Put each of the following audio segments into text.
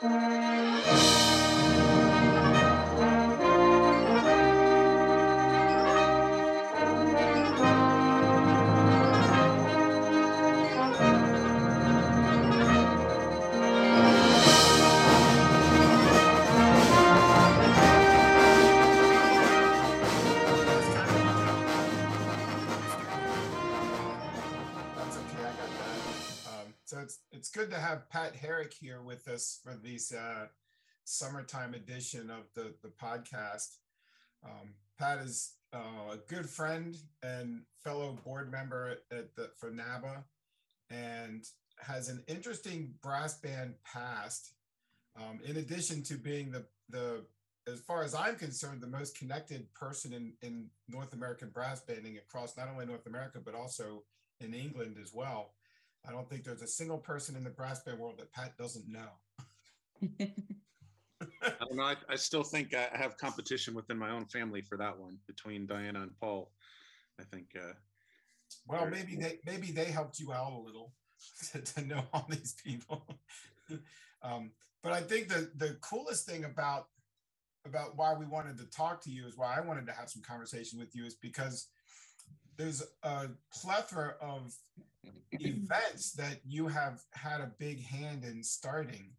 good Pat Herak here with us for this uh, summertime edition of the, the podcast. Um, Pat is uh, a good friend and fellow board member at the, for NABBA and has an interesting brass band past. Um, in addition to being the, the, as far as I'm concerned, the most connected person in, in North American brass banding across not only North America, but also in England as well. I don't think there's a single person in the brass band world that Pat doesn't know. I don't know. I, I, still think I have competition within my own family for that one between Diana and Paul. I think. Uh, well, maybe they maybe they helped you out a little to, to know all these people. um, but I think the the coolest thing about about why we wanted to talk to you is why I wanted to have some conversation with you is because there's a plethora of events that you have had a big hand in starting,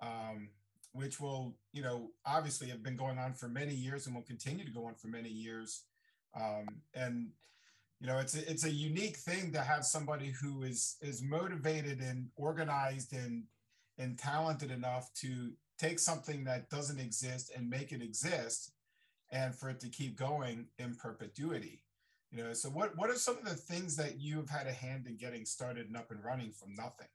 um, which will, you know, obviously have been going on for many years and will continue to go on for many years. Um, and you know, it's a, it's a unique thing to have somebody who is is motivated and organized and and talented enough to take something that doesn't exist and make it exist, and for it to keep going in perpetuity you know so what what are some of the things that you've had a hand in getting started and up and running from nothing?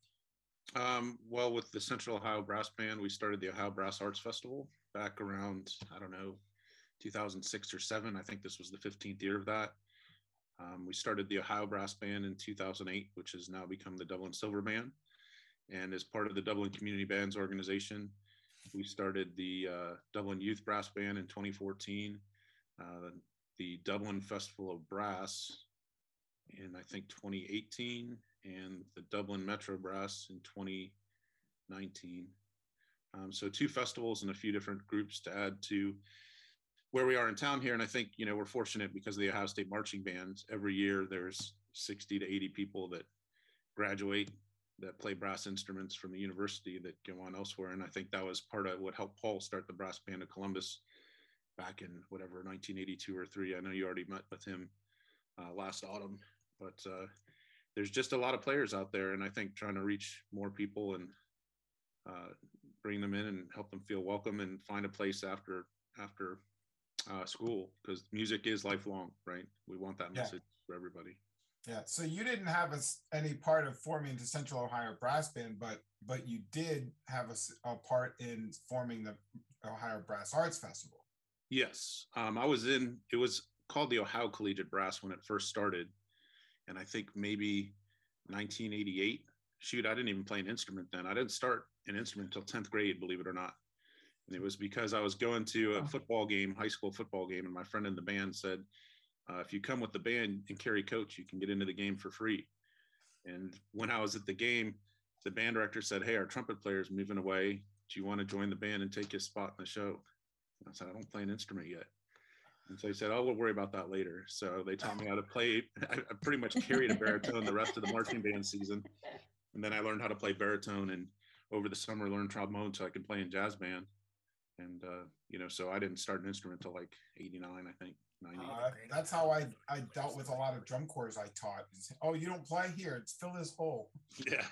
Um, well with the central ohio brass band we started the ohio brass arts festival back around i don't know 2006 or 7 i think this was the 15th year of that. Um, we started the ohio brass band in 2008 which has now become the dublin silver band. And as part of the dublin community bands organization we started the uh, dublin youth brass band in 2014 uh, the Dublin Festival of Brass in I think 2018 and the Dublin Metro Brass in 2019. Um, so two festivals and a few different groups to add to where we are in town here. And I think, you know, we're fortunate because of the Ohio State marching bands. Every year there's 60 to 80 people that graduate that play brass instruments from the university that go on elsewhere. And I think that was part of what helped Paul start the brass band of Columbus back in whatever 1982 or three. I know you already met with him uh, last autumn, but uh, there's just a lot of players out there, and I think trying to reach more people and uh, bring them in and help them feel welcome and find a place after after uh, school because music is lifelong, right? We want that message yeah. for everybody. Yeah. So you didn't have a, any part of forming the Central Ohio Brass Band, but but you did have a, a part in forming the Ohio Brass Arts Festival. Yes, um, I was in. It was called the Ohio Collegiate Brass when it first started, and I think maybe 1988. Shoot, I didn't even play an instrument then. I didn't start an instrument until 10th grade, believe it or not. And it was because I was going to a football game, high school football game, and my friend in the band said, uh, "If you come with the band and carry coach, you can get into the game for free." And when I was at the game, the band director said, "Hey, our trumpet player is moving away. Do you want to join the band and take his spot in the show?" I said, I don't play an instrument yet. And so he said, Oh, we'll worry about that later. So they taught me how to play. I, pretty much carried a baritone the rest of the marching band season. And then I learned how to play baritone and over the summer learned trombone so I could play in jazz band. And, uh, you know, so I didn't start an instrument until like 89, I think. Uh, that's how I, I dealt with a lot of drum corps I taught. Oh, you don't play here. It's fill this hole. Yeah.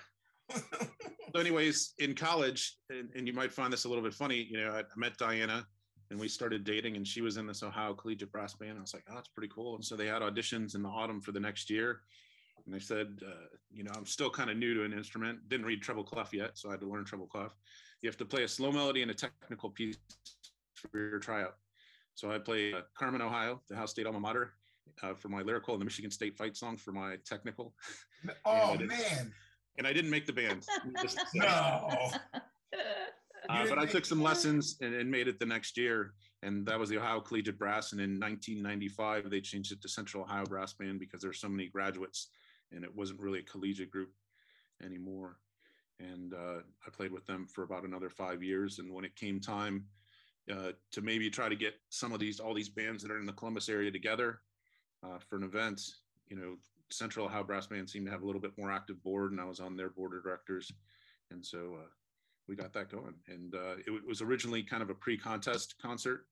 so anyways, in college, and, and you might find this a little bit funny, you know, I met Diana and we started dating and she was in this ohio collegiate brass band i was like oh that's pretty cool. And so they had auditions in the autumn for the next year and they said uh, you know i'm still kind of new to an instrument didn't read treble clef yet so i had to learn treble clef. You have to play a slow melody and a technical piece for your tryout. So i play uh, carmen ohio the ohio state alma mater uh, for my lyrical and the michigan state fight song for my technical. Oh and man. and i didn't make the band. No Uh, but I took some lessons and, and, made it the next year. And that was the Ohio Collegiate Brass. And in 1995, they changed it to Central Ohio Brass Band because there were so many graduates and it wasn't really a collegiate group anymore. and uh, I played with them for about another five years. And when it came time uh, to maybe try to get some of these all these bands that are in the Columbus area together uh, for an event, you know, Central Ohio Brass Band seemed to have a little bit more active board, and I was on their board of directors, and so uh, we got that going. And uh, it was originally kind of a pre-contest concert,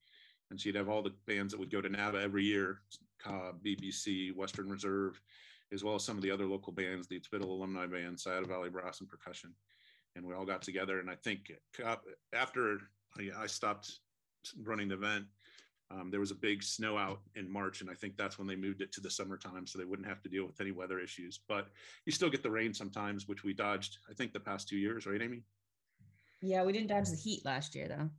and she'd have all the bands that would go to NABBA every year, BBC, Western Reserve, as well as some of the other local bands, the Spittle Alumni Band, Scioto Valley Brass and Percussion. And we all got together. And I think after I stopped running the event, um, there was a big snow out in March, and I think that's when they moved it to the summertime so they wouldn't have to deal with any weather issues. But you still get the rain sometimes, which we dodged, I think, the past two years, right, Amy? Yeah, we didn't dodge the heat last year, though.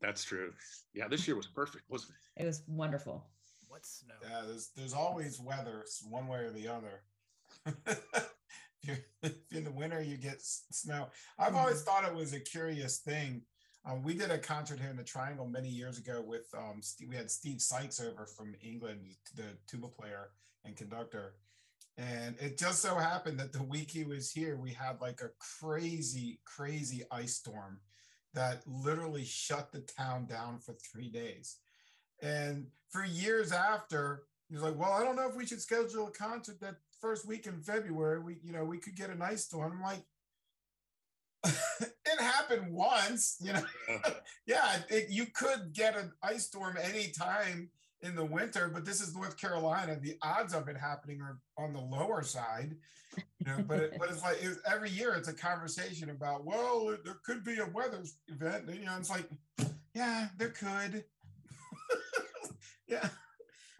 That's true. Yeah, this year was perfect, wasn't it? It was wonderful. What snow? Yeah, there's there's always weather, one way or the other. if, you're, if you're in the winter, you get snow. I've always mm-hmm. thought it was a curious thing. Um, we did a concert here in the Triangle many years ago with um, Steve, we had Steve Sykes over from England, the tuba player and conductor, and it just so happened that the week he was here, we had like a crazy, crazy ice storm that literally shut the town down for three days. And for years after, he's like, well, I don't know if we should schedule a concert that first week in February. We, you know, we could get an ice storm. I'm like, it happened once, you know. yeah, it, you could get an ice storm anytime in the winter, but this is North Carolina. The odds of it happening are on the lower side, you know. But it, but it's like it, every year it's a conversation about well, there could be a weather event. You know, it's like yeah, there could. yeah.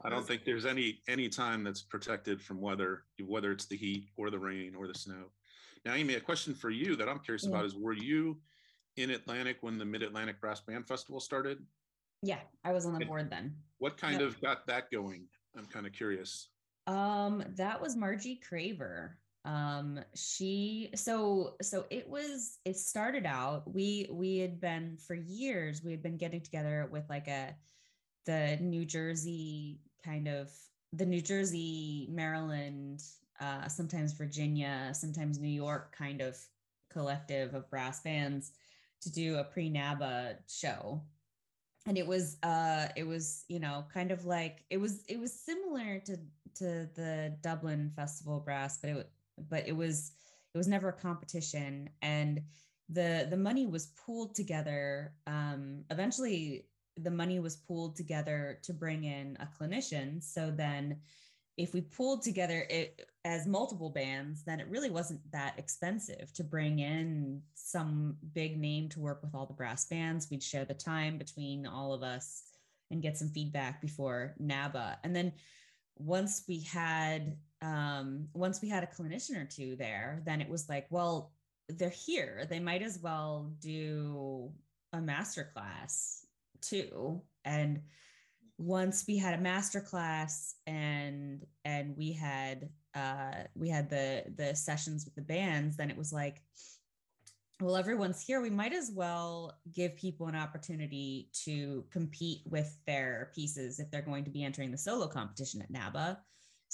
I don't think there's any any time that's protected from weather, whether it's the heat or the rain or the snow. Now, Amy, a question for you that I'm curious yeah. about is: Were you in Atlantic when the Mid Atlantic Brass Band Festival started? Yeah, I was on the board then. What kind yep. of got that going? I'm kind of curious. Um, that was Margie Craver. Um, she so so it was it started out we we had been for years we had been getting together with like a the New Jersey kind of the New Jersey, Maryland, uh, sometimes Virginia, sometimes New York kind of collective of brass bands to do a pre-NABBA show. And it was uh it was, you know, kind of like it was it was similar to to the Dublin Festival Brass, but it but it was it was never a competition and the the money was pooled together um eventually the money was pooled together to bring in a clinician. So then, if we pulled together it as multiple bands, then it really wasn't that expensive to bring in some big name to work with all the brass bands. We'd share the time between all of us and get some feedback before NABBA. And then once we had um, once we had a clinician or two there, then it was like, well, they're here. They might as well do a master class too and once we had a master class and and we had uh we had the the sessions with the bands then it was like well everyone's here. We might as well give people an opportunity to compete with their pieces if they're going to be entering the solo competition at NABBA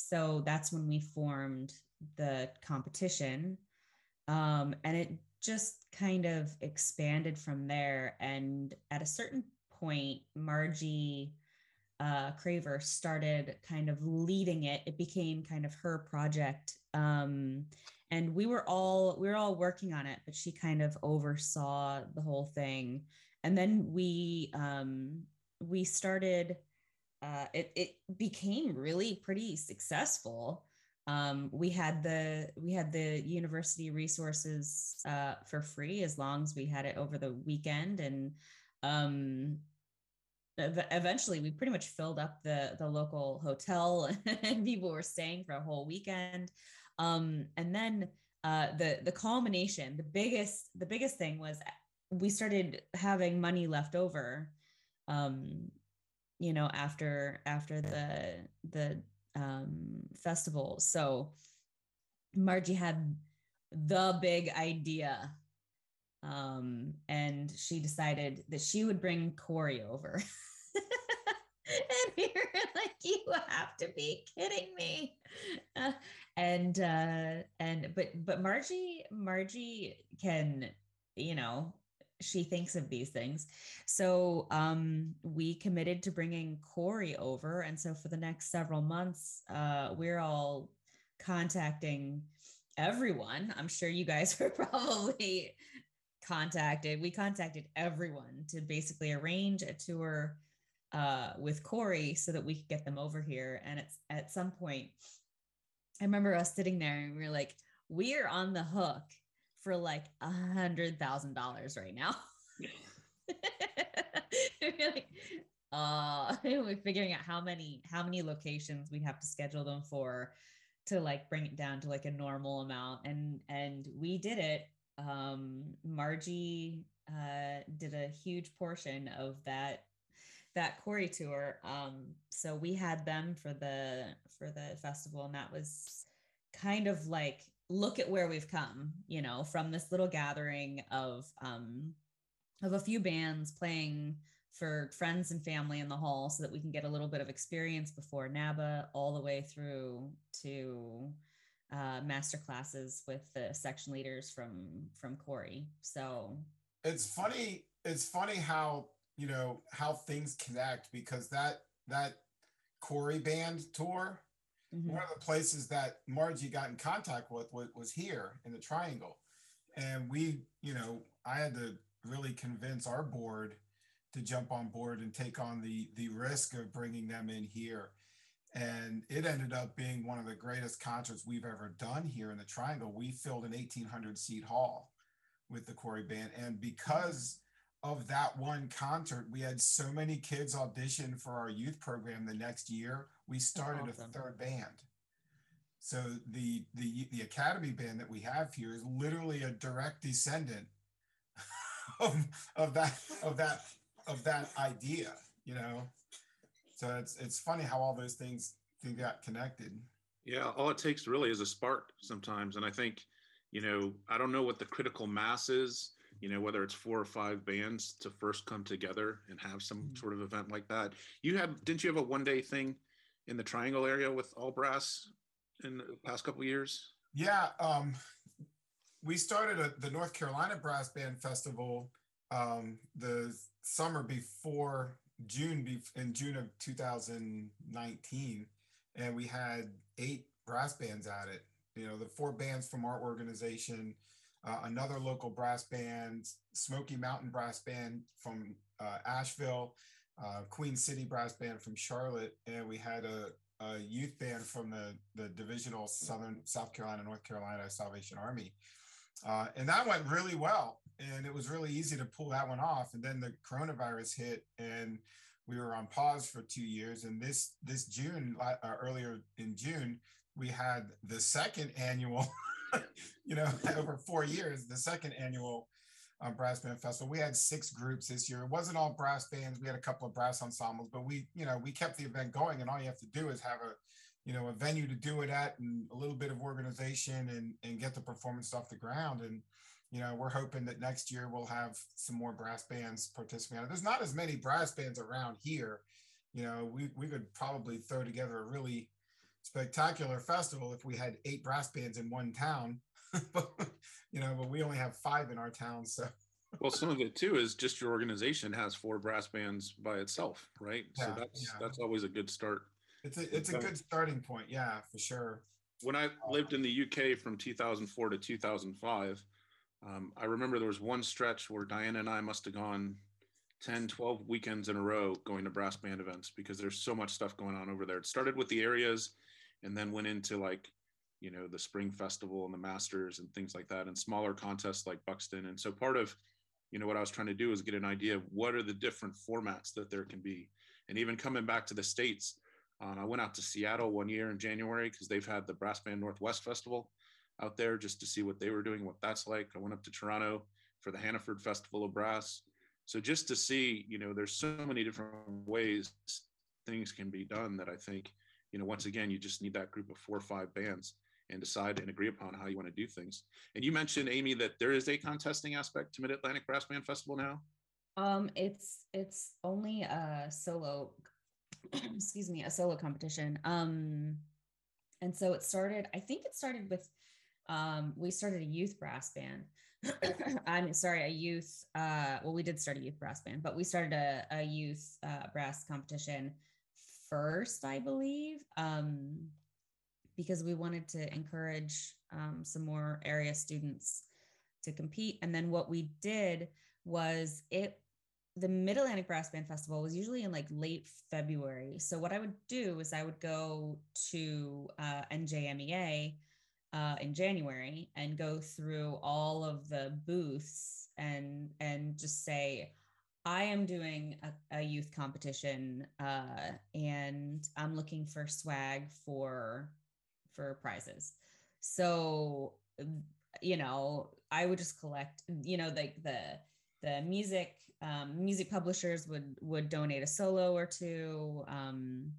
so that's when we formed the competition. Um, and it just kind of expanded from there. And at a certain point, Margie uh, Craver started kind of leading it. It became kind of her project. Um, and we were all we were all working on it, but she kind of oversaw the whole thing. And then we um, we started. Uh, it it became really pretty successful. Um, we had the we had the university resources uh, for free as long as we had it over the weekend and um, eventually we pretty much filled up the the local hotel and people were staying for a whole weekend. Um, and then uh, the the culmination the biggest the biggest thing was we started having money left over um, you know after after the the um, festival. So margie had the big idea um, and she decided that she would bring Cory over. and we were like, you have to be kidding me. Uh, and uh and but but margie margie can you know she thinks of these things so um we committed to bringing cory over and so for the next several months uh we're all contacting everyone i'm sure you guys were probably contacted we contacted everyone to basically arrange a tour uh with cory so that we could get them over here. And it's at some point I remember us sitting there and we were like, we are on the hook for like a hundred thousand dollars right now. like, uh we're figuring out how many how many locations we'd have to schedule them for to like bring it down to like a normal amount. And and we did it um margie uh did a huge portion of that that Cory tour. Um, so we had them for the for the festival, and that was kind of like look at where we've come, you know, from this little gathering of um of a few bands playing for friends and family in the hall so that we can get a little bit of experience before NABBA all the way through to uh, master classes with the section leaders from from Cory. So it's funny. It's funny how you know how things connect because that that Cory band tour, mm-hmm. one of the places that Margie got in contact with was, was here in the Triangle, and we, you know, I had to really convince our board to jump on board and take on the the risk of bringing them in here and it ended up being one of the greatest concerts we've ever done here in the triangle we filled an 1800 seat hall with the cory band and because of that one concert, we had so many kids audition for our youth program the next year. We started awesome. a third band. So the the the academy band that we have here is literally a direct descendant of, of that of that of that idea, you know. So it's it's funny how all those things got connected. Yeah, all it takes really is a spark sometimes, and I think, you know, I don't know what the critical mass is you know whether it's four or five bands to first come together and have some mm-hmm. sort of event like that you have didn't you have a one day thing in the triangle area with all brass in the past couple years yeah um, we started a, the north carolina brass band festival um, the summer before june in june of 2019 and we had eight brass bands at it you know the four bands from our organization uh, another local brass band, Smoky Mountain Brass Band from uh, Asheville, uh, Queen City Brass Band from Charlotte, and we had a, a, youth band from the, the divisional Southern South Carolina, North Carolina Salvation Army. Uh, and that went really well. And it was really easy to pull that one off. And then the coronavirus hit and we were on pause for two years. And this, this June, uh, earlier in June, we had the second annual you know, over four years, the second annual um, brass band festival. We had six groups this year. It wasn't all brass bands. We had a couple of brass ensembles, but we, you know, we kept the event going. And all you have to do is have a, you know, a venue to do it at, and a little bit of organization, and and get the performance off the ground. And you know, we're hoping that next year we'll have some more brass bands participating. There's not as many brass bands around here. You know, we we could probably throw together a really spectacular festival if we had eight brass bands in one town. but, you know, but we only have five in our town. So well, some of it too is just your organization has four brass bands by itself, right? Yeah, so that's yeah. that's always a good start. It's a it's a good starting point, yeah, for sure. When I uh, lived in the UK from 2004 to 2005, um, I remember there was one stretch where Diana and I must have gone 10, 12 weekends in a row going to brass band events because there's so much stuff going on over there. It started with the areas and then went into like you know the spring festival and the masters and things like that and smaller contests like buxton. And so part of you know what i was trying to do is get an idea of what are the different formats that there can be. And even coming back to the states uh, i went out to seattle one year in january because they've had the brass band northwest festival out there just to see what they were doing what that's like. I went up to toronto for the hannaford festival of brass. So just to see you know there's so many different ways things can be done that i think you know once again you just need that group of four or five bands and decide and agree upon how you want to do things. And you mentioned amy that there is a contesting aspect to mid-atlantic brass band festival now? Um it's it's only a solo excuse me a solo competition. Um and so it started i think it started with um, we started a youth brass band i'm sorry a youth uh, well we did start a youth brass band but we started a, a youth uh, brass competition first i believe um, because we wanted to encourage um, some more area students to compete and then what we did was it the Mid Atlantic Brass Band Festival was usually in like late February. So what I would do is I would go to uh, NJMEA uh, in January and go through all of the booths and and just say, I am doing a, a youth competition uh, and I'm looking for swag for for prizes. So you know, I would just collect, you know, like the the music um, music publishers would would donate a solo or two um,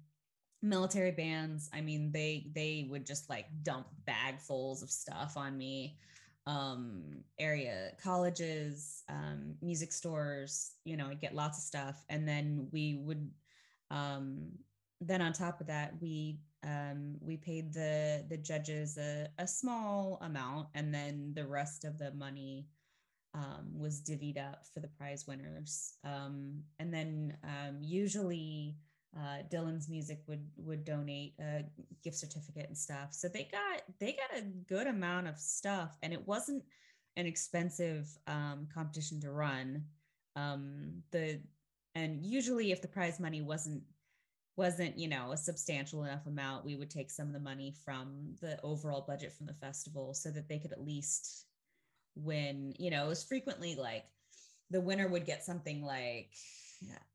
military bands i mean they they would just like dump bagfuls of stuff on me um, area colleges um, music stores you know i get lots of stuff and then we would um, then on top of that we um, we paid the the judges a, a small amount and then the rest of the money um, was divvied up for the prize winners. Um, and then um, usually uh, Dylan's Music would would donate a gift certificate and stuff. So they got they got a good amount of stuff, and it wasn't an expensive um, competition to run. Um, the and usually if the prize money wasn't wasn't you know a substantial enough amount we would take some of the money from the overall budget from the festival so that they could at least win. you know it was frequently like the winner would get something like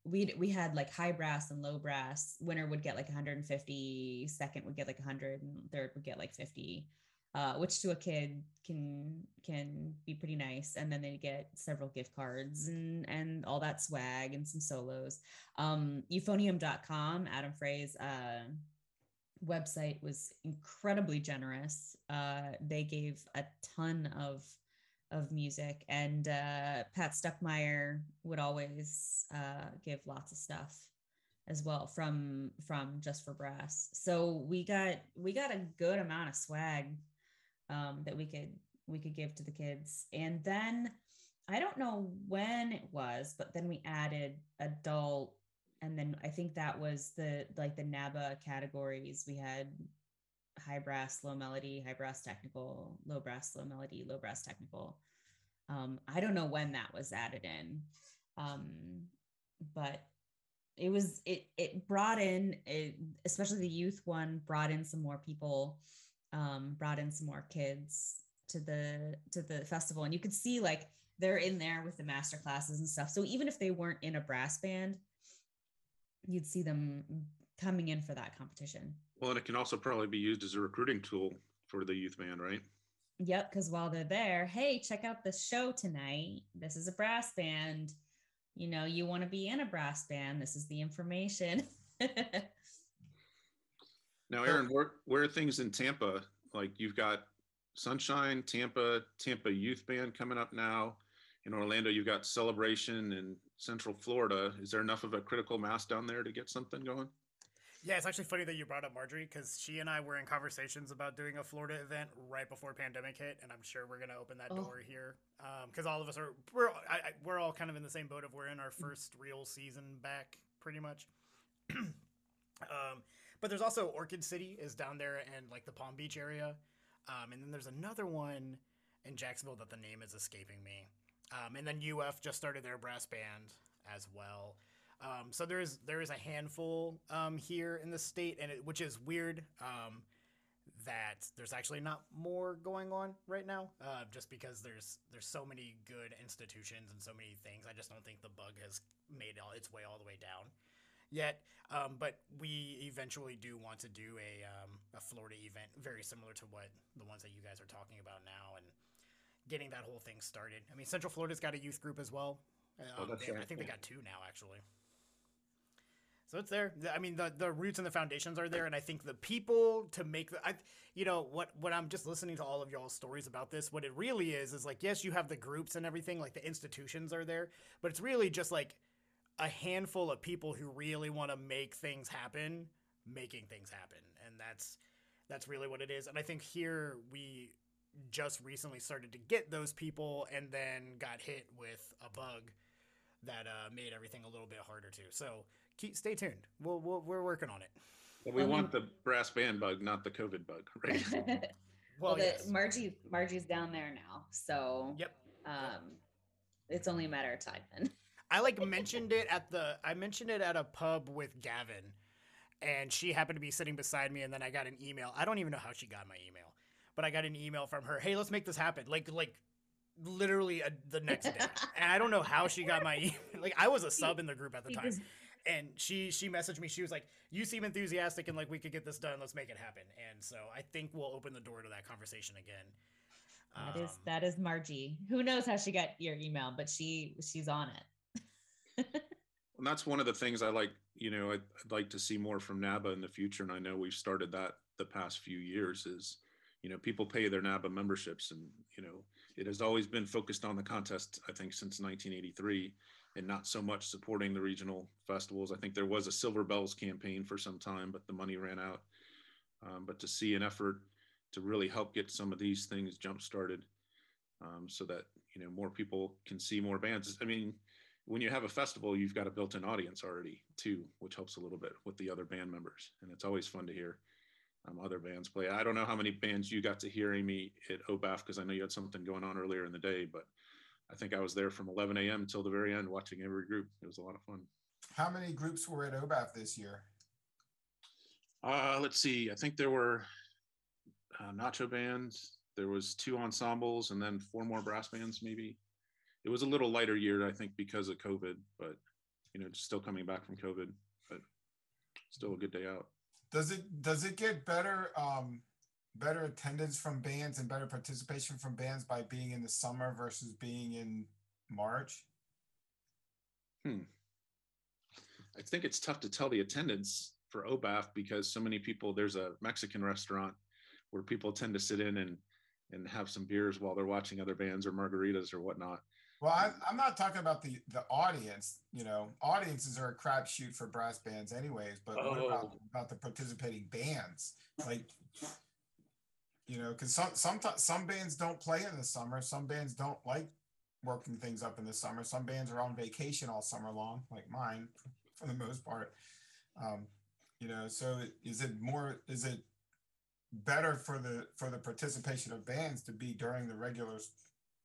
we we had like high brass and low brass. Winner would get like 150 second would get like 100 and third would get like 50 uh, which to a kid can can be pretty nice. And then they get several gift cards and and all that swag and some solos. Um euphonium.com adam frey's uh website was incredibly generous. Uh they gave a ton of of music and uh, pat stuckmeyer would always uh, give lots of stuff as well from from just for brass. So we got we got a good amount of swag um, that we could we could give to the kids. And then i don't know when it was but then we added adult and then i think that was the like the NABBA categories. We had high brass, low melody, high brass technical, low brass, low melody, low brass technical. Um, I don't know when that was added in, um, but it was it it brought in it, especially the youth one brought in some more people, um, brought in some more kids to the to the festival, and you could see like they're in there with the master classes and stuff. So even if they weren't in a brass band, you'd see them coming in for that competition. Well, and it can also probably be used as a recruiting tool for the youth band, right? Yep, because while they're there, hey, check out the show tonight. This is a brass band. You know, you want to be in a brass band. This is the information. now, Aaron, where, where are things in Tampa? Like you've got Sunshine, Tampa, Tampa Youth Band coming up now. In Orlando, you've got Celebration in Central Florida. Is there enough of a critical mass down there to get something going? Yeah, it's actually funny that you brought up Marjorie because she and I were in conversations about doing a Florida event right before pandemic hit, and I'm sure we're gonna open that oh. door here because um, all of us are we're I, I, we're all kind of in the same boat of we're in our first real season back pretty much. um, but there's also Orchid City is down there and like the Palm Beach area, um, and then there's another one in Jacksonville that the name is escaping me. Um, and then UF just started their brass band as well. Um, so there is there is a handful um, here in the state, and it, which is weird um, that there's actually not more going on right now, uh, just because there's there's so many good institutions and so many things. I just don't think the bug has made all, its way all the way down yet. Um, but we eventually do want to do a um, a Florida event very similar to what the ones that you guys are talking about now, and getting that whole thing started. I mean, Central Florida's got a youth group as well. Oh, um, oh, they, right. I think they got two now, actually. So it's there. I mean, the the roots and the foundations are there, and I think the people to make the, I, you know, what what I'm just listening to all of y'all's stories about this. What it really is is like, yes, you have the groups and everything, like the institutions are there, but it's really just like a handful of people who really want to make things happen, making things happen, and that's That's really what it is. And I think here we just recently started to get those people and then got hit with a bug that uh, made everything a little bit harder too. So keep stay tuned. We'll, we'll we're working on it. But we want the brass band bug, not the COVID bug, right? well, well yes. Margie Margie's down there now, so yep. Um, it's only a matter of time then. I like mentioned it at the I mentioned it at a pub with Gavin, and she happened to be sitting beside me, and then I got an email. I don't even know how she got my email, but I got an email from her. Hey, let's make this happen. Like like literally a, the next day, and I don't know how she got my email. Like I was a sub in the group at the time and she she messaged me. She was like you seem enthusiastic and like we could get this done. Let's make it happen. And so i think we'll open the door to that conversation again. That um, is that is margie. Who knows how she got your email but she she's on it. And that's one of the things i like you know I'd, I'd like to see more from NABBA in the future and i know we've started that the past few years is you know people pay their NABBA memberships and you know it has always been focused on the contest i think since 1983 and not so much supporting the regional festivals. I think there was a Silver Bells campaign for some time, but the money ran out. Um, but to see an effort to really help get some of these things jump started um, so that you know more people can see more bands. I mean, when you have a festival, you've got a built-in audience already too, which helps a little bit with the other band members, and it's always fun to hear um, other bands play. I don't know how many bands you got to hear, Amy, at OBAF because I know you had something going on earlier in the day, but I think I was there from 11 a.m. until the very end, watching every group. It was a lot of fun. How many groups were at OBAF this year? Uh, let's see. I think there were uh, nacho bands. There was two ensembles, and then four more brass bands. Maybe it was a little lighter year, I think, because of COVID. But you know, still coming back from COVID, but still a good day out. Does it does it get better? Um, better attendance from bands and better participation from bands by being in the summer versus being in March? Hmm. I think it's tough to tell the attendance for OBAF because so many people, there's a Mexican restaurant where people tend to sit in and, and have some beers while they're watching other bands or margaritas or whatnot. Well, I, am not talking about the the audience. You know, audiences are a crapshoot for brass bands, anyways. But oh. what about about the participating bands? Like, you know, because some some some bands don't play in the summer. Some bands don't like working things up in the summer. Some bands are on vacation all summer long, like mine, for the most part. Um, you know, so is it more? Is it better for the for the participation of bands to be during the regular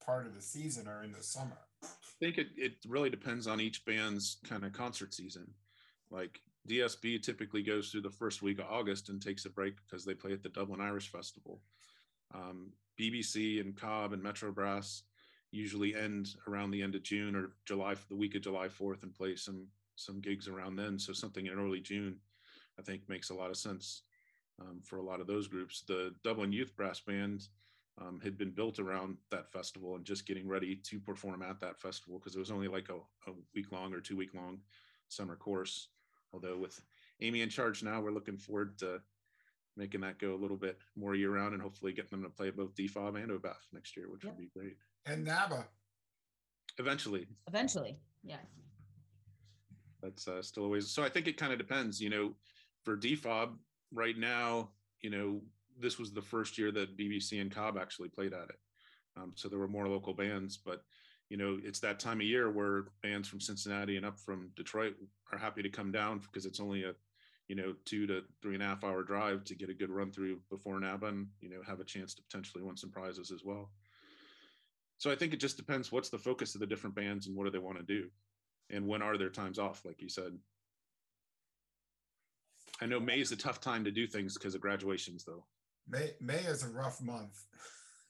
part of the season or in the summer? I think it, it really depends on each band's kind of concert season. Like DSB typically goes through the first week of August and takes a break because they play at the Dublin Irish Festival. Um, BBC and Cobb and Metro Brass usually end around the end of June or July, the week of July 4th, and play some some gigs around then. So something in early June, I think, makes a lot of sense um, for a lot of those groups. The Dublin Youth Brass Band um, had been built around that festival and just getting ready to perform at that festival because it was only like a, a week long or two week long summer course. Although with Amy in charge now, we're looking forward to making that go a little bit more year round and hopefully getting them to play both DFOB and OBAF next year, which yep. would be great. And NABBA. Eventually. Eventually, yeah. That's uh, still always so. I think it kind of depends. You know, for DFOB right now, you know, this was the first year that BBC and Cobb actually played at it. Um, so there were more local bands, but you know, it's that time of year where bands from Cincinnati and up from Detroit are happy to come down because it's only a, you know, two to three and a half hour drive to get a good run through before NABBA and, you know, have a chance to potentially win some prizes as well. So I think it just depends what's the focus of the different bands and what do they want to do and when are their times off, like you said. I know May is a tough time to do things because of graduations, though. May May is a rough month.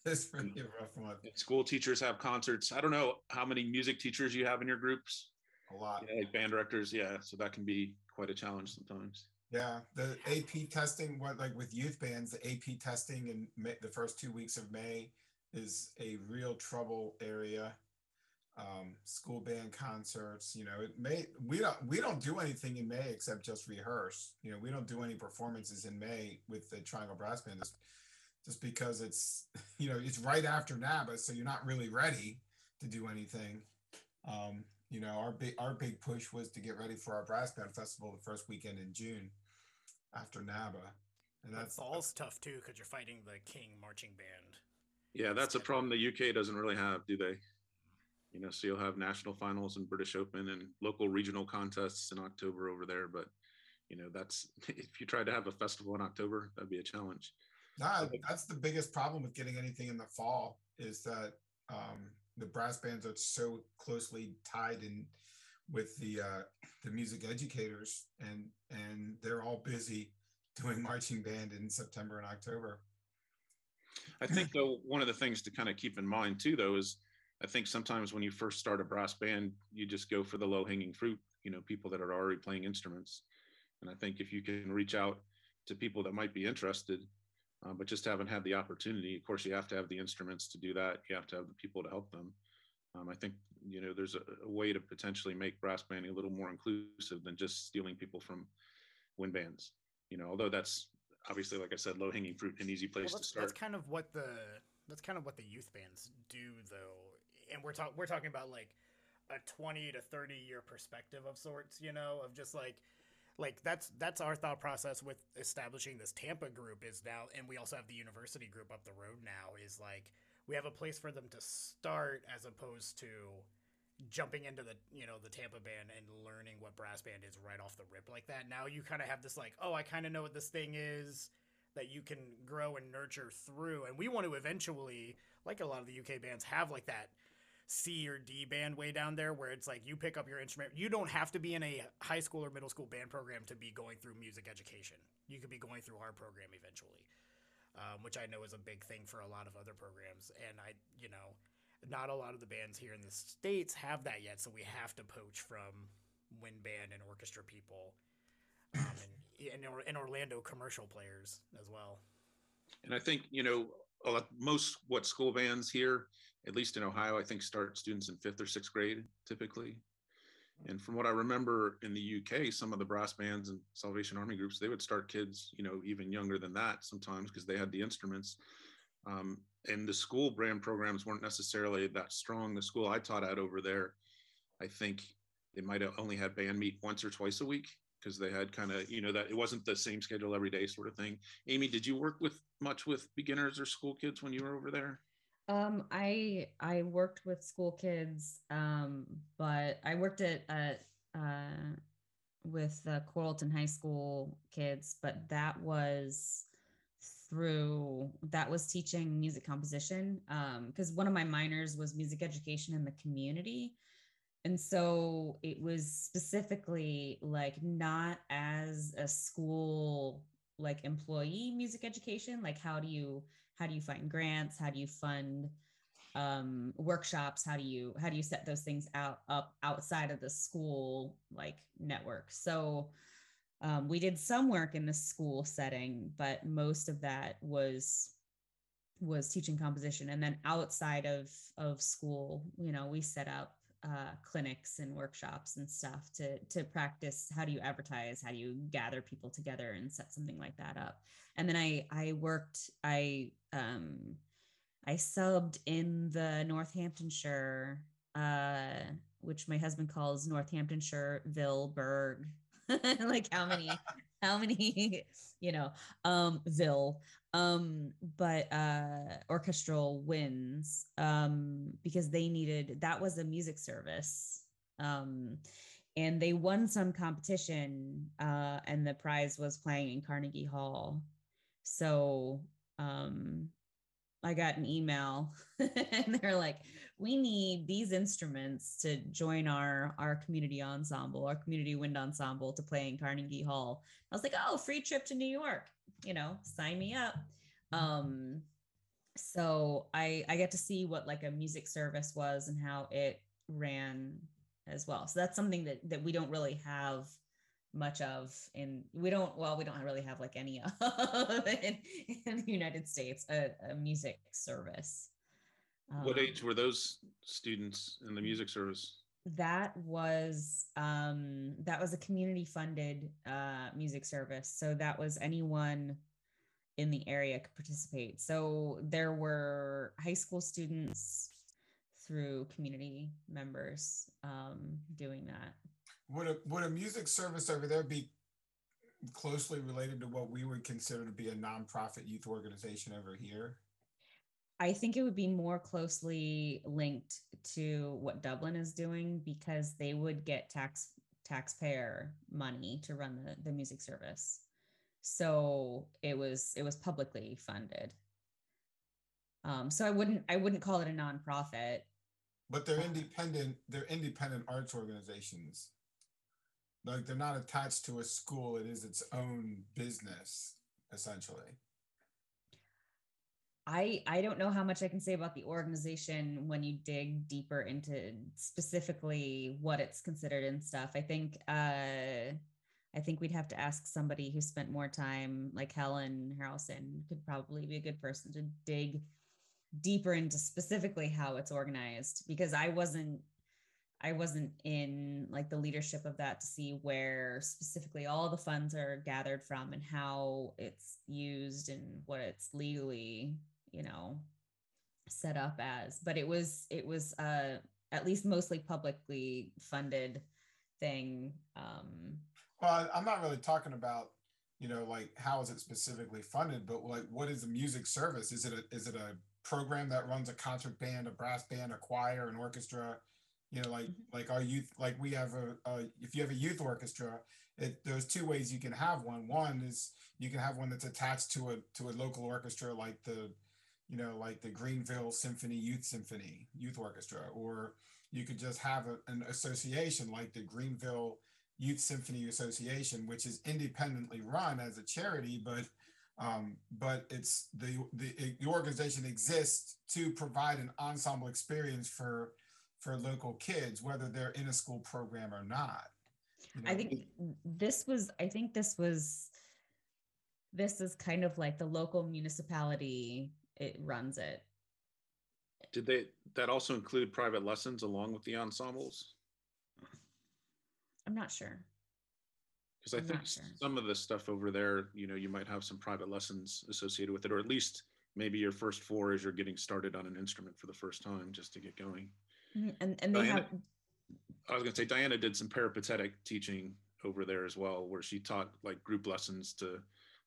it's really a rough month. School teachers have concerts. I don't know how many music teachers you have in your groups. A lot. Yeah, like band directors, yeah. So that can be quite a challenge sometimes. Yeah, the AP testing, what like with youth bands, the AP testing in May, the first two weeks of May is a real trouble area. Um, school band concerts, you know, it may we don't we don't do anything in May except just rehearse. You know, we don't do any performances in May with the Triangle Brass Band just, just because it's you know it's right after NABBA, so you're not really ready to do anything. Um, you know, our big our big push was to get ready for our brass band festival the first weekend in June after NABBA. and that's fall's tough too because you're fighting the king marching band. Yeah, that's a problem the UK doesn't really have, do they? You know, so you'll have national finals and British Open and local regional contests in October over there. But you know, that's if you try to have a festival in October, that'd be a challenge. Nah, that's the biggest problem with getting anything in the fall is that um, the brass bands are so closely tied in with the uh, the music educators, and and they're all busy doing marching band in September and October. I think though one of the things to kind of keep in mind too, though, is I think sometimes when you first start a brass band, you just go for the low hanging fruit. You know, people that are already playing instruments, and I think if you can reach out to people that might be interested, uh, but just haven't had the opportunity. Of course, you have to have the instruments to do that. You have to have the people to help them. Um, I think you know there's a, a, way to potentially make brass banding a little more inclusive than just stealing people from wind bands. You know, although that's obviously, like I said, low hanging fruit, an easy place well, to start. That's kind of what the that's kind of what the youth bands do, though. And we're talking we're talking about like a 20 to 30 year perspective of sorts, you know, of just like like that's that's our thought process with establishing this Tampa group is now and we also have the university group up the road now is like we have a place for them to start as opposed to jumping into the you know the Tampa band and learning what brass band is right off the rip like that. Now you kind of have this like, oh, I kind of know what this thing is that you can grow and nurture through. And we want to eventually, like a lot of the UK bands, have like that C or D band way down there where it's like you pick up your instrument. You don't have to be in a high school or middle school band program to be going through music education. You could be going through our program eventually, um, which I know is a big thing for a lot of other programs. And I, you know, not a lot of the bands here in the states have that yet, so we have to poach from wind band and orchestra people, um, and, and in Orlando commercial players as well. And I think you know most what school bands here, at least in Ohio, I think start students in fifth or sixth grade typically. And from what I remember in the UK, some of the brass bands and Salvation Army groups, they would start kids, you know, even younger than that sometimes because they had the instruments. Um, and the school brand programs weren't necessarily that strong. The school I taught at over there, I think they might have only had band meet once or twice a week because they had kind of you know that it wasn't the same schedule every day sort of thing. Amy, did you work with much with beginners or school kids when you were over there? Um, I I worked with school kids, um, but I worked at at uh, with the Coralton High School kids, but that was through that was teaching music composition because um, one of my minors was music education in the community and so it was specifically like not as a school like employee music education like how do you how do you find grants? How do you fund um, workshops? How do you how do you set those things out up outside of the school like network? So um, we did some work in the school setting but most of that was was teaching composition. And then outside of of school you know we set up uh, clinics and workshops and stuff to to practice how do you advertise how do you gather people together and set something like that up. And then i i worked i um i subbed in the northamptonshire uh which my husband calls northamptonshire Berg like how many how many you know um ville um but uh orchestral wins um because they needed that was a music service um and they won some competition uh and the prize was playing in carnegie hall. So um i got an email and they're like we need these instruments to join our our community ensemble, our community wind ensemble to play in Carnegie Hall. I was like, oh, free trip to New York, you know, sign me up. Um, so I I get to see what like a music service was and how it ran as well. So that's something that that we don't really have much of in we don't well we don't really have like any of in, in the united states a, a music service what um, age were those students in the music service? That was um, that was a community funded uh, music service. So that was anyone in the area could participate. So there were high school students through community members um, doing that. Would a would a music service over there be closely related to what we would consider to be a nonprofit youth organization over here? I think it would be more closely linked to what Dublin is doing because they would get tax taxpayer money to run the, the music service. So it was it was publicly funded. Um, so I wouldn't I wouldn't call it a nonprofit. But they're independent, they're independent arts organizations. Like they're not attached to a school, it is its own business, essentially. I I don't know how much I can say about the organization when you dig deeper into specifically what it's considered and stuff. I think uh I think we'd have to ask somebody who spent more time, like Helen Harrelson, could probably be a good person to dig deeper into specifically how it's organized because I wasn't I wasn't in like the leadership of that to see where specifically all the funds are gathered from and how it's used and what it's legally, you know, set up as. But it was it was uh at least mostly publicly funded thing. Um well, I'm not really talking about, you know, like how is it specifically funded, but like what is the music service? Is it a is it a program that runs a concert band, a brass band, a choir, an orchestra? You know, like mm-hmm. like our youth, like we have a, a if you have a youth orchestra, it, there's two ways you can have one. One is you can have one that's attached to a to a local orchestra, like the, you know, like the Greenville Symphony Youth Symphony Youth Orchestra, or you could just have a, an association like the Greenville Youth Symphony Association, which is independently run as a charity, but um, but it's the, the the organization exists to provide an ensemble experience for for local kids, whether they're in a school program or not. You know? I think this was. I think this was. This is kind of like the local municipality. It runs it. Did they that also include private lessons along with the ensembles? I'm not sure. Because I I'm think sure. some of the stuff over there, you know, you might have some private lessons associated with it, or at least maybe your first four as you're getting started on an instrument for the first time, just to get going. Mm-hmm. And and they Diana, have. I was going to say Diana did some peripatetic teaching over there as well, where she taught like group lessons to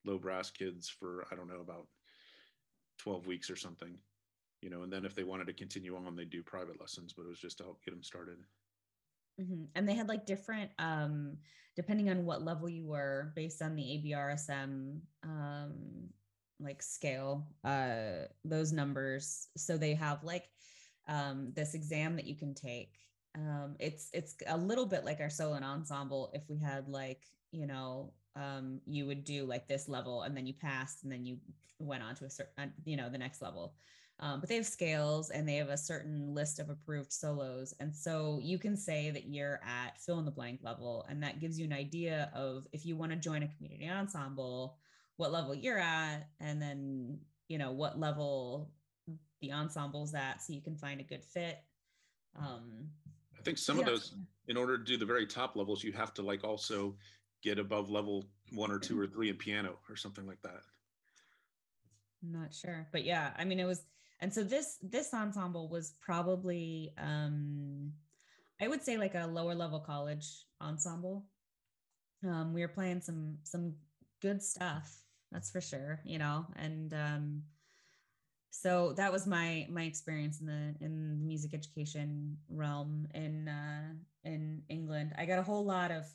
low brass kids for I don't know about twelve weeks or something, you know. And then if they wanted to continue on, they do private lessons, but it was just to help get them started. Mm-hmm. And they had like different, um, depending on what level you were, based on the ABRSM um, like scale, uh, those numbers. So they have like um, this exam that you can take. Um, it's it's a little bit like our solo and ensemble. If we had like you know um, you would do like this level and then you passed and then you went on to a certain you know the next level um, but they have scales and they have a certain list of approved solos. And so you can say that you're at fill in the blank level. And that gives you an idea of if you want to join a community ensemble, what level you're at, and then, you know, what level the ensemble's at so you can find a good fit. Um, I think some yeah. of those, in order to do the very top levels, you have to like also get above level one or two or three in piano or something like that. I'm not sure, but yeah, I mean, it was and so this this ensemble was probably um i would say like a lower level college ensemble um we were playing some some good stuff that's for sure you know and um so that was my my experience in the in the music education realm in uh in england. I got a whole lot of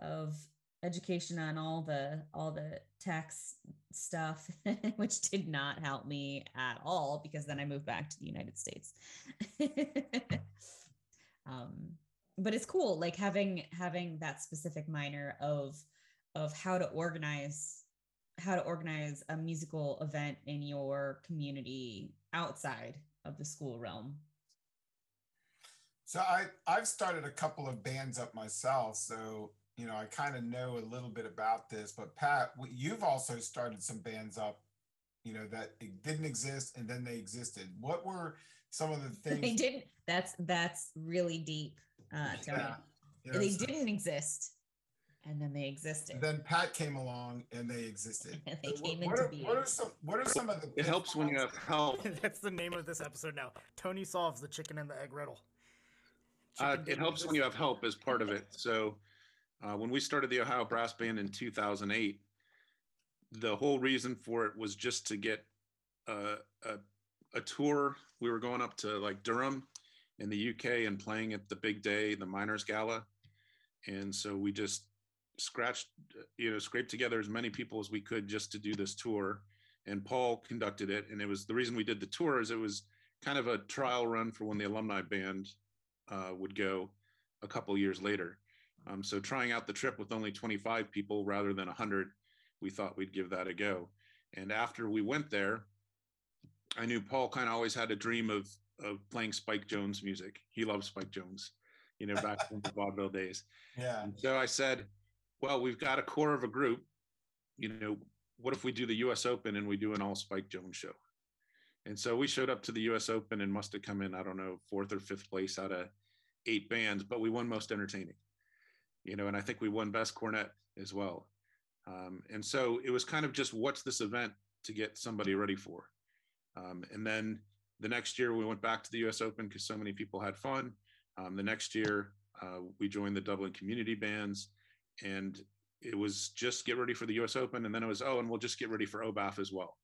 of education on all the all the tax stuff which did not help me at all because then i moved back to the united states. Um, but it's cool like having having that specific minor of of how to organize how to organize a musical event in your community outside of the school realm so i i've started a couple of bands up myself so you know, I kind of know a little bit about this, but Pat, you've also started some bands up, you know, that it didn't exist and then they existed. What were some of the things they didn't? That's that's really deep, uh, Tony. Yeah. Yes. They didn't exist, and then they existed. Then Pat came along and they existed. and they came what, into are, being. What are some? What are some of the? It helps when you have help. That's the name of this episode now. Tony solves the chicken and the egg riddle. Uh, it helps when you have help as part of it. So Uh, when we started the Ohio Brass Band in 2008, the whole reason for it was just to get a, a, a tour. We were going up to like Durham in the UK and playing at the big day, the Miners Gala. And so we just scratched, you know, scraped together as many people as we could just to do this tour. And Paul conducted it. And it was the reason we did the tour is it was kind of a trial run for when the alumni band uh, would go a couple years later. Um, so trying out the trip with only 25 people rather than 100, we thought we'd give that a go. And after we went there, I knew Paul kind of always had a dream of of playing Spike Jones music. He loves Spike Jones, you know, back from the vaudeville days. Yeah. And so I said, well, we've got a core of a group. You know, what if we do the U.S. Open and we do an all Spike Jones show? And so we showed up to the U.S. Open and must have come in, I don't know, fourth or fifth place out of eight bands, but we won most entertaining. You know, and I think we won best cornet as well. Um, and so it was kind of just what's this event to get somebody ready for. Um, and then the next year we went back to the U.S. Open because so many people had fun. Um, the next year uh, we joined the Dublin Community Bands, and it was just get ready for the U.S. Open, and then it was oh, and we'll just get ready for OBAF as well.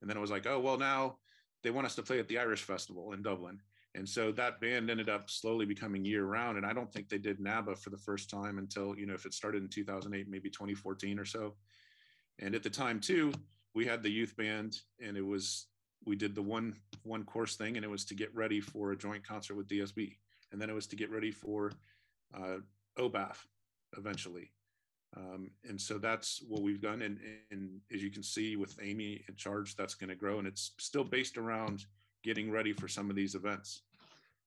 And then it was like oh well now they want us to play at the Irish Festival in Dublin. And so that band ended up slowly becoming year round. And I don't think they did NABBA for the first time until, you know, if it started in 2008, maybe 2014 or so. And at the time too, we had the youth band and it was, we did the one, one course thing and it was to get ready for a joint concert with DSB. And then it was to get ready for uh, OBAF eventually. Um, and so that's what we've done. And, and as you can see with Amy in charge, that's going to grow. And it's still based around getting ready for some of these events.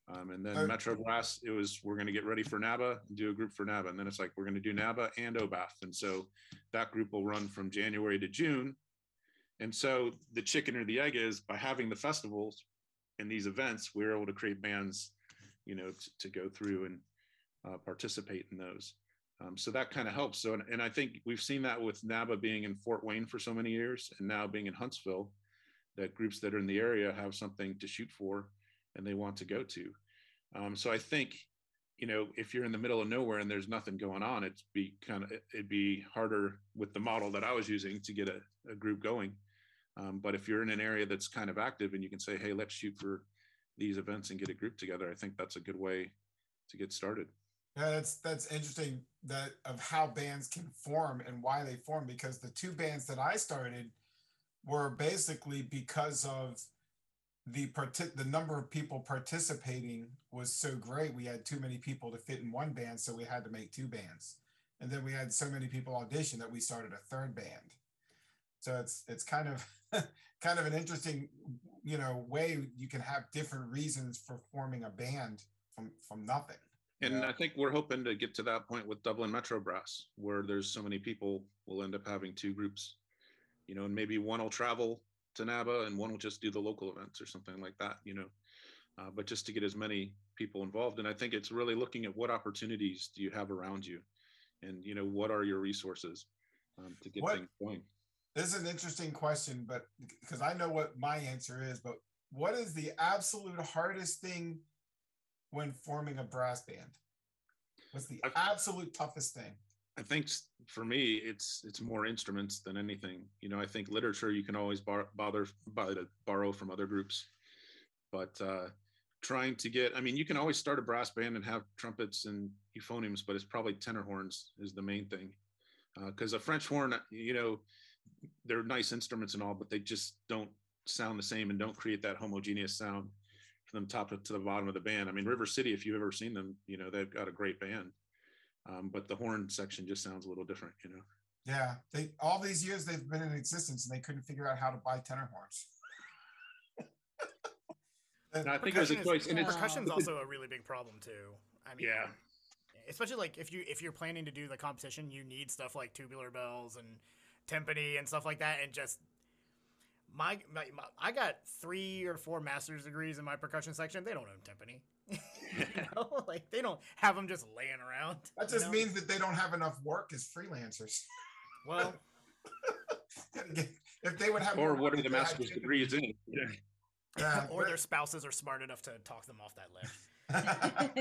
Um, and then Metro Brass, it was we're going to get ready for NABBA, do a group for NABBA. and then it's like we're going to do NABBA and OBAF, and so that group will run from January to June. And so the chicken or the egg is by having the festivals and these events, we're able to create bands, you know, to, to go through and uh, participate in those. Um, so that kind of helps. So, and, and I think we've seen that with NABBA being in Fort Wayne for so many years, and now being in Huntsville that groups that are in the area have something to shoot for and they want to go to. Um, so I think, you know, if you're in the middle of nowhere and there's nothing going on, it'd be kind of it'd be harder with the model that I was using to get a, a group going. Um, but if you're in an area that's kind of active and you can say, hey, let's shoot for these events and get a group together, I think that's a good way to get started. Yeah, that's that's interesting that of how bands can form and why they form because the two bands that I started were basically because of the part the number of people participating was so great we had too many people to fit in one band so we had to make two bands. And then we had so many people audition that we started a third band. So it's it's kind of kind of an interesting you know way you can have different reasons for forming a band from from nothing and yeah. I think we're hoping to get to that point with Dublin Metro Brass, where there's so many people, we'll end up having two groups you know, and maybe one will travel to NABBA and one will just do the local events or something like that, you know. Uh, but just to get as many people involved, and I think it's really looking at what opportunities do you have around you, and you know what are your resources um, to get what, things going. This is an interesting question, but because I know what my answer is, but what is the absolute hardest thing when forming a brass band? What's the absolute toughest thing? I think for me, it's it's more instruments than anything. You know, I think literature you can always bar, bother, bother borrow from other groups, but uh, trying to get, I mean, you can always start a brass band and have trumpets and euphoniums, but it's probably tenor horns is the main thing. Because uh, a French horn, you know, they're nice instruments and all, but they just don't sound the same and don't create that homogeneous sound from the top to the bottom of the band. I mean, River City, if you've ever seen them, you know, they've got a great band um, but the horn section just sounds a little different, you know. Yeah, they all these years they've been in existence and they couldn't figure out how to buy tenor horns. and I think it was a choice, and percussion's also a really big problem too. I mean, yeah, especially like if you if you're planning to do the competition, you need stuff like tubular bells and timpani and stuff like that, and just my, my, my, I got three or four master's degrees in my percussion section. They don't own timpani. you know, like they don't have them just laying around. That just know? means that they don't have enough work as freelancers. Well, if they would have, or what are the master's degrees in? Yeah. yeah or their spouses are smart enough to talk them off that ledge.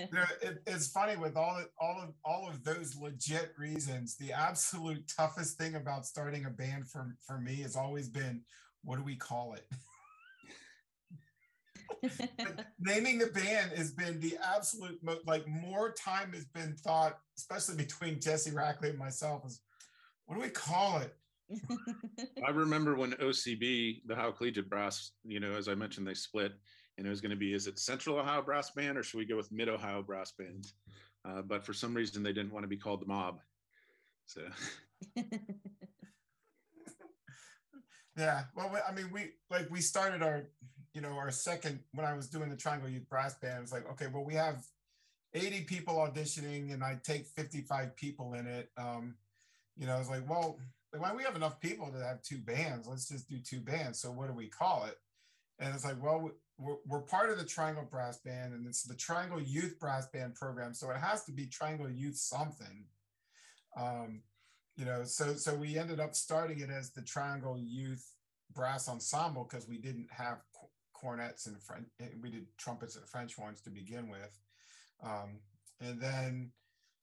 you it, it's funny with all of, all of all of those legit reasons. The absolute toughest thing about starting a band for for me has always been, what do we call it? naming the band has been the absolute mo- like more time has been thought, especially between Jesse Rackley and myself, is what do we call it? I remember when OCB, the Ohio Collegiate Brass, you know, as I mentioned, they split, and it was going to be, is it Central Ohio Brass Band or should we go with Mid Ohio Brass Band? Uh, but for some reason, they didn't want to be called the Mob. So. yeah, well, I mean, we like we started our, you know, our second when I was doing the Triangle Youth Brass Band. It was like, okay, well, we have 80 people auditioning, and I take 55 people in it. Um, you know, I was like, well, like, why we have enough people to have two bands? Let's just do two bands. So what do we call it? And it's like, well, we're, we're part of the Triangle Brass Band, and it's the Triangle Youth Brass Band program. So it has to be Triangle Youth something. Um, you know, so so we ended up starting it as the Triangle Youth Brass Ensemble because we didn't have cornets and French, we did trumpets and French horns to begin with, um, and then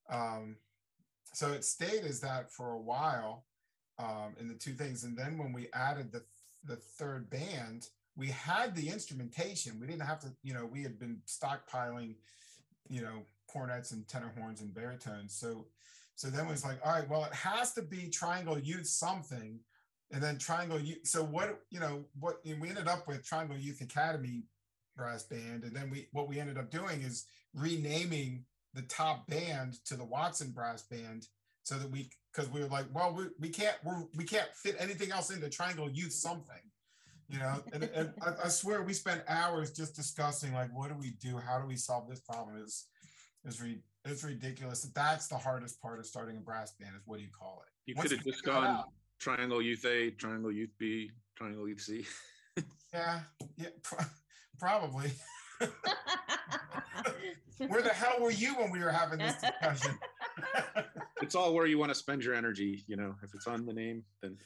um, so it stayed as that for a while um, in the two things. And then when we added the the third band, we had the instrumentation. We didn't have to, you know, we had been stockpiling, you know, cornets and tenor horns and baritones. So so then it was like, all right, well, it has to be Triangle Youth something. And then Triangle Youth. So what, you know, what we ended up with Triangle Youth Academy brass band. And then we what we ended up doing is renaming the top band to the Watson Brass Band so that we because we were like, well, we, we can't we're, we can't fit anything else into Triangle Youth something, you know. And, and I, I, swear we spent hours just discussing like, what do we do? How do we solve this problem? Is is re, it's ridiculous. That's the hardest part of starting a brass band is what do you call it? You could have just gone out, Triangle Youth A, Triangle Youth B, Triangle Youth C. yeah, yeah, probably. where the hell were you when we were having this discussion? it's all where you want to spend your energy. You know, if it's on the name, then.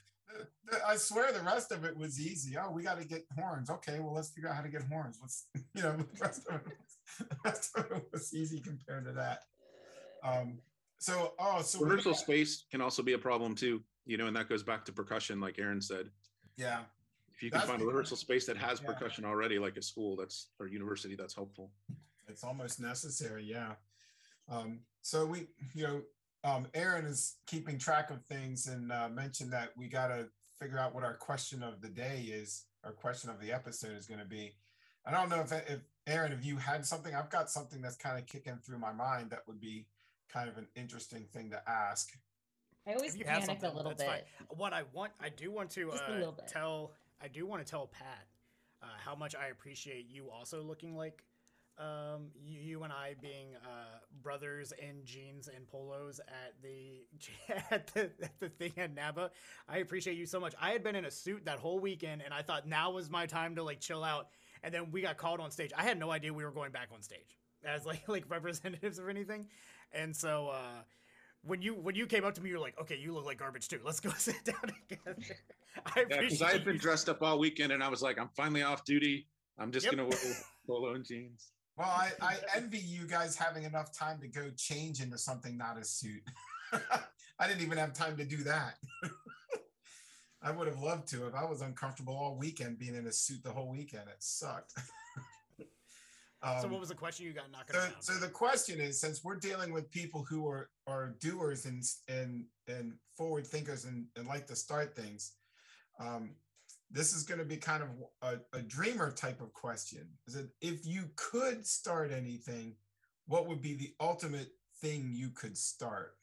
I swear the rest of it was easy. Oh, we got to get horns. Okay, well, let's figure out how to get horns. Let's, you know, the rest of it the rest of it was easy compared to that. Um, so, oh, so rehearsal space can also be a problem too. You know, and that goes back to percussion, like Aaron said. Yeah. If you can that's find a rehearsal space that has yeah. percussion already, like a school that's or university, that's helpful. It's almost necessary. Yeah. Um, so we, you know, um, Aaron is keeping track of things and uh, mentioned that we got to figure out what our question of the day is. Our question of the episode is going to be. I don't know if, if Aaron, if you had something, I've got something that's kind of kicking through my mind that would be kind of an interesting thing to ask. I always panic a little bit. Fine. What I want, I do want to uh, tell, I do want to tell Pat uh, how much I appreciate you also looking like um, you, you, and I being uh, brothers in jeans and polos at the at the, at the thing at NABBA. I appreciate you so much. I had been in a suit that whole weekend, and I thought now was my time to like chill out. And then we got called on stage. I had no idea we were going back on stage as like like representatives or anything. And so uh, when you when you came up to me, you were like, "Okay, you look like garbage too. Let's go sit down together." I yeah, because I had been dressed up all weekend, and I was like, "I'm finally off duty. I'm just yep. gonna wear polo and jeans." Well, I, I envy you guys having enough time to go change into something not a suit. I didn't even have time to do that. I would have loved to if I was uncomfortable all weekend being in a suit the whole weekend. It sucked. um, so what was the question you got knocked so, down? So the question is, since we're dealing with people who are are doers and and and forward thinkers and, and like to start things, um, this is going to be kind of a, a dreamer type of question. Is that if you could start anything, what would be the ultimate thing you could start?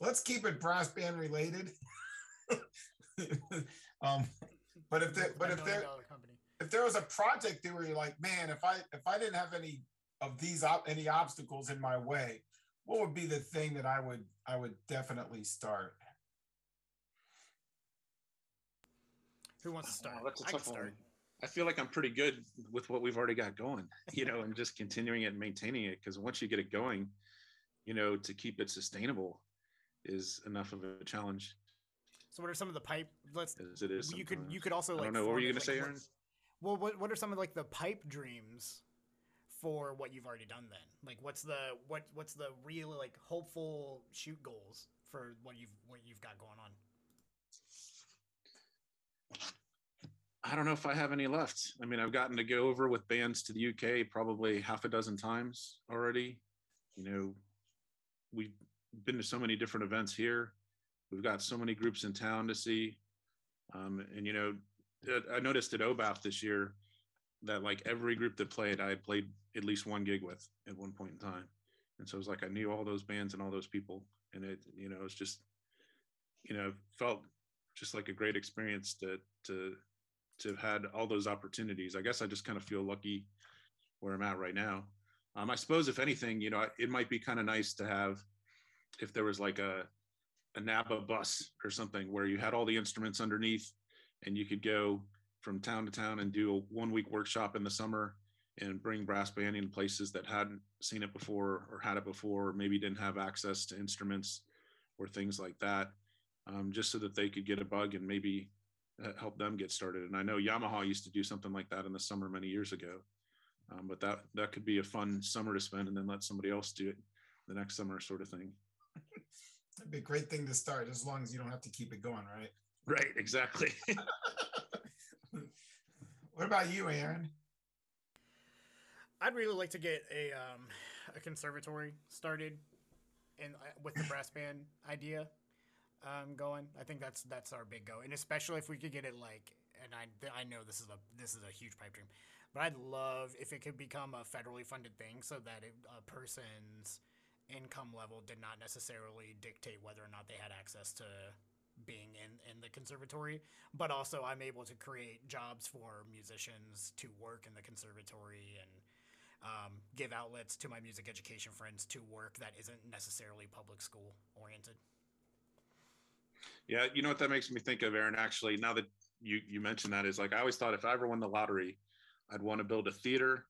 Let's keep it brass band related. um, but if there, but if there, if there was a project where you're like, man, if I if I didn't have any of these op- any obstacles in my way, what would be the thing that I would I would definitely start? Who wants to start? Oh, that's a tough one. I feel like I'm pretty good with what we've already got going, you know, and just continuing it and maintaining it. Because once you get it going, you know, to keep it sustainable is enough of a challenge. So, what are some of the pipe? Let's. As it is. You could you could also like. I don't know. What were you going to say, Aaron? well, what what are some of like the pipe dreams for what you've already done? Then, like, what's the what what's the real like hopeful shoot goals for what you've what you've got going on? I don't know if I have any left. I mean, I've gotten to go over with bands to the UK probably half a dozen times already. You know, we've been to so many different events here. We've got so many groups in town to see. Um, and, you know, I noticed at OBAF this year that like every group that played, I played at least one gig with at one point in time. And so it was like I knew all those bands and all those people. And it, you know, it's just, you know, felt just like a great experience to to to have had all those opportunities. I guess I just kind of feel lucky where I'm at right now. Um, I suppose if anything, you know, it might be kind of nice to have if there was like a a NABBA bus or something where you had all the instruments underneath and you could go from town to town and do a one week workshop in the summer and bring brass banding to places that hadn't seen it before or had it before or maybe didn't have access to instruments or things like that um, just so that they could get a bug and maybe uh, help them get started. And I know Yamaha used to do something like that in the summer many years ago. Um, but that that could be a fun summer to spend, and then let somebody else do it the next summer, sort of thing. It'd be a great thing to start, as long as you don't have to keep it going, right? Right, exactly. what about you, Aaron? I'd really like to get a um, a conservatory started, and with the brass band idea um, going. I think that's that's our big go, and especially if we could get it like, and I I know this is a this is a huge pipe dream, but I'd love if it could become a federally funded thing so that it, a person's income level did not necessarily dictate whether or not they had access to being in in the conservatory. But also i'm able to create jobs for musicians to work in the conservatory and um, give outlets to my music education friends to work that isn't necessarily public school oriented yeah, you know what that makes me think of, Aaron. Actually, now that you you mentioned that, is like I always thought if I ever won the lottery, I'd want to build a theater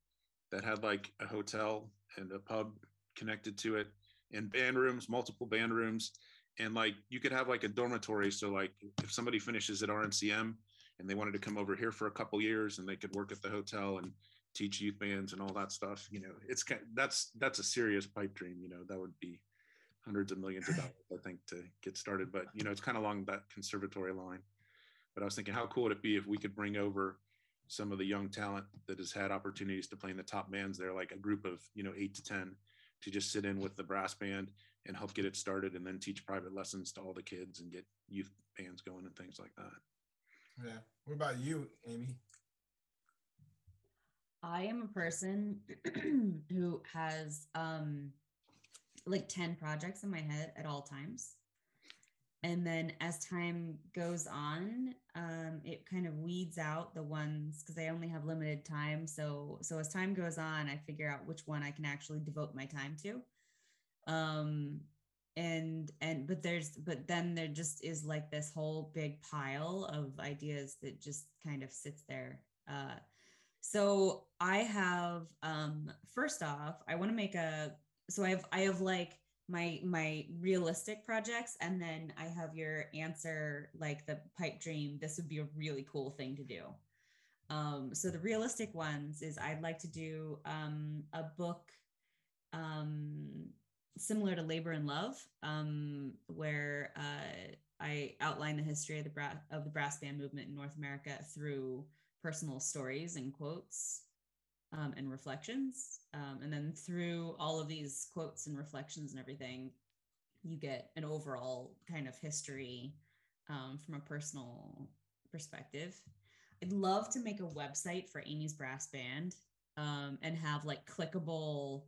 that had like a hotel and a pub connected to it, and band rooms, multiple band rooms, and like you could have like a dormitory. So like if somebody finishes at RNCM and they wanted to come over here for a couple years, and they could work at the hotel and teach youth bands and all that stuff. You know, it's kind that's that's a serious pipe dream. You know, that would be hundreds of millions of dollars, I think, to get started. But you know, it's kind of along that conservatory line. But I was thinking, how cool would it be if we could bring over some of the young talent that has had opportunities to play in the top bands there, like a group of you know eight to ten, to just sit in with the brass band and help get it started, and then teach private lessons to all the kids and get youth bands going and things like that. Yeah. What about you, Amy? I am a person who has um like 10 projects in my head at all times. And then as time goes on, um, it kind of weeds out the ones because I only have limited time. So so as time goes on, I figure out which one I can actually devote my time to. Um, and and but there's but then there just is like this whole big pile of ideas that just kind of sits there. Uh, so I have um, first off, I want to make a so I have I have like my my realistic projects and then I have your answer like the pipe dream this would be a really cool thing to do. Um so the realistic ones is I'd like to do um a book um similar to Labor and Love um where uh I outline the history of the bra- of the brass band movement in North America through personal stories and quotes um, and reflections. Um, and then through all of these quotes and reflections and everything, you get an overall kind of history um, from a personal perspective. I'd love to make a website for Amy's Brass Band um, and have like clickable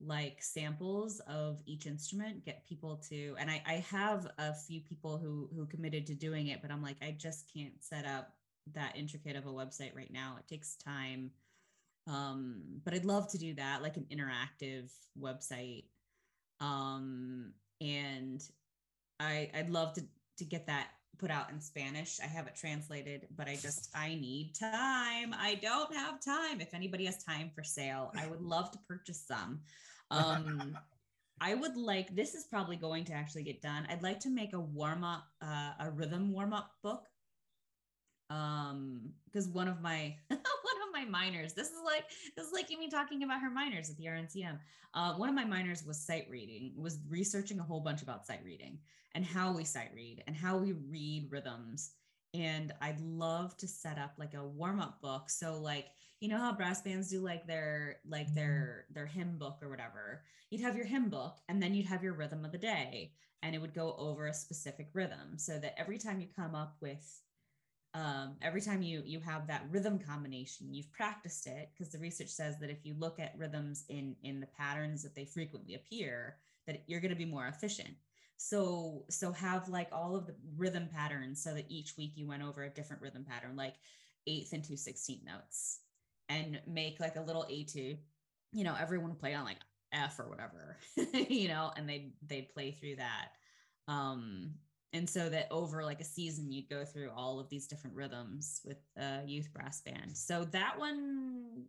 like samples of each instrument get people to and I, I have a few people who who committed to doing it but i'm like i just can't set up that intricate of a website right now it takes time um but i'd love to do that like an interactive website. Um and i i'd love to to get that put out in spanish. I have it translated but i just i need time. I don't have time. If anybody has time for sale i would love to purchase some. Um i would like this is probably going to actually get done. I'd like to make a warm up uh, a rhythm warm up book. Um because one of my one minors. This is like this is like me talking about her minors at the RNCM. Uh, one of my minors was sight reading, was researching a whole bunch about sight reading and how we sight read and how we read rhythms. And I'd love to set up like a warm up book. So like you know how brass bands do like their like their their hymn book or whatever. You'd have your hymn book and then you'd have your rhythm of the day and it would go over a specific rhythm so that every time you come up with um, every time you you have that rhythm combination you've practiced it because the research says that if you look at rhythms in in the patterns that they frequently appear that you're going to be more efficient. So so have like all of the rhythm patterns so that each week you went over a different rhythm pattern like eighth and two sixteenth notes and make like a little etude you know everyone play on like f or whatever you know and they they'd play through that. Um and so that over like a season you'd go through all of these different rhythms with a youth brass band. So that one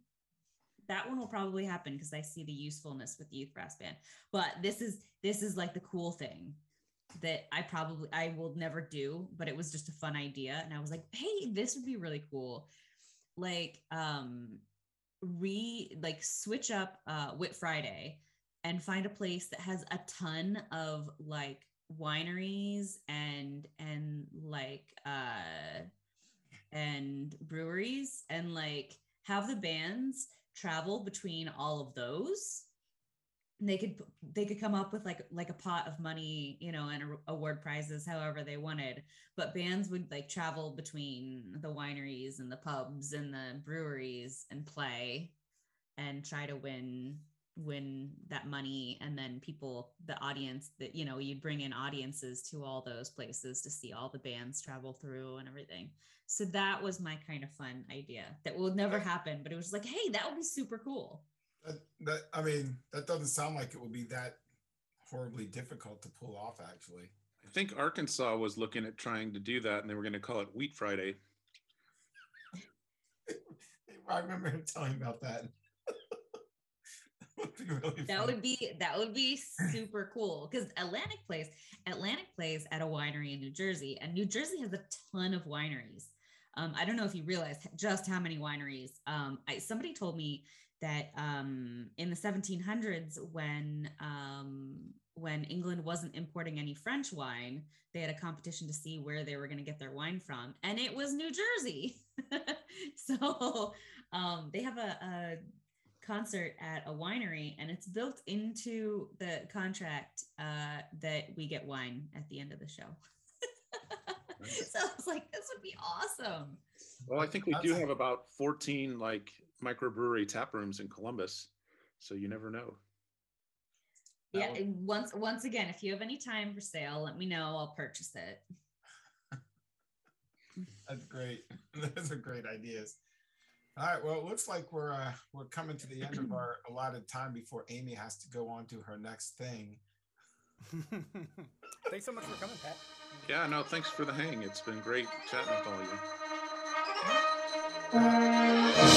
that one will probably happen because i see the usefulness with the youth brass band. But this is this is like the cool thing that i probably i will never do but it was just a fun idea. And i was like hey this would be really cool. Like um re like switch up uh whit friday and find a place that has a ton of like wineries and and like uh and breweries and like have the bands travel between all of those. And they could they could come up with like like a pot of money you know and award prizes however they wanted but bands would like travel between the wineries and the pubs and the breweries and play and try to win win that money and then people the audience that you know you'd bring in audiences to all those places to see all the bands travel through and everything. So that was my kind of fun idea that will never happen but it was like hey that would be super cool. That, that i mean that doesn't sound like it would be that horribly difficult to pull off actually. I think arkansas was looking at trying to do that and they were going to call it wheat friday. I remember him telling about that really that would be that would be super cool because Atlantic plays Atlantic plays at a winery in New Jersey, and New Jersey has a ton of wineries. Um, I don't know if you realize just how many wineries. Um, I, somebody told me that um, in the 1700s, when um, when England wasn't importing any French wine, they had a competition to see where they were going to get their wine from, and it was New Jersey. so um, they have a, a concert at a winery and it's built into the contract uh, that we get wine at the end of the show. so I was like, this would be awesome. Well, I think we do have about 14 like microbrewery tap rooms in Columbus. So you never know. Yeah, once once again, if you have any time for sale, let me know. I'll purchase it. That's great. Those are great ideas. All right. Well, it looks like we're uh, we're coming to the end of our allotted time before Amy has to go on to her next thing. thanks so much for coming, Pat. Yeah. No. Thanks for the hang. It's been great chatting with all of you.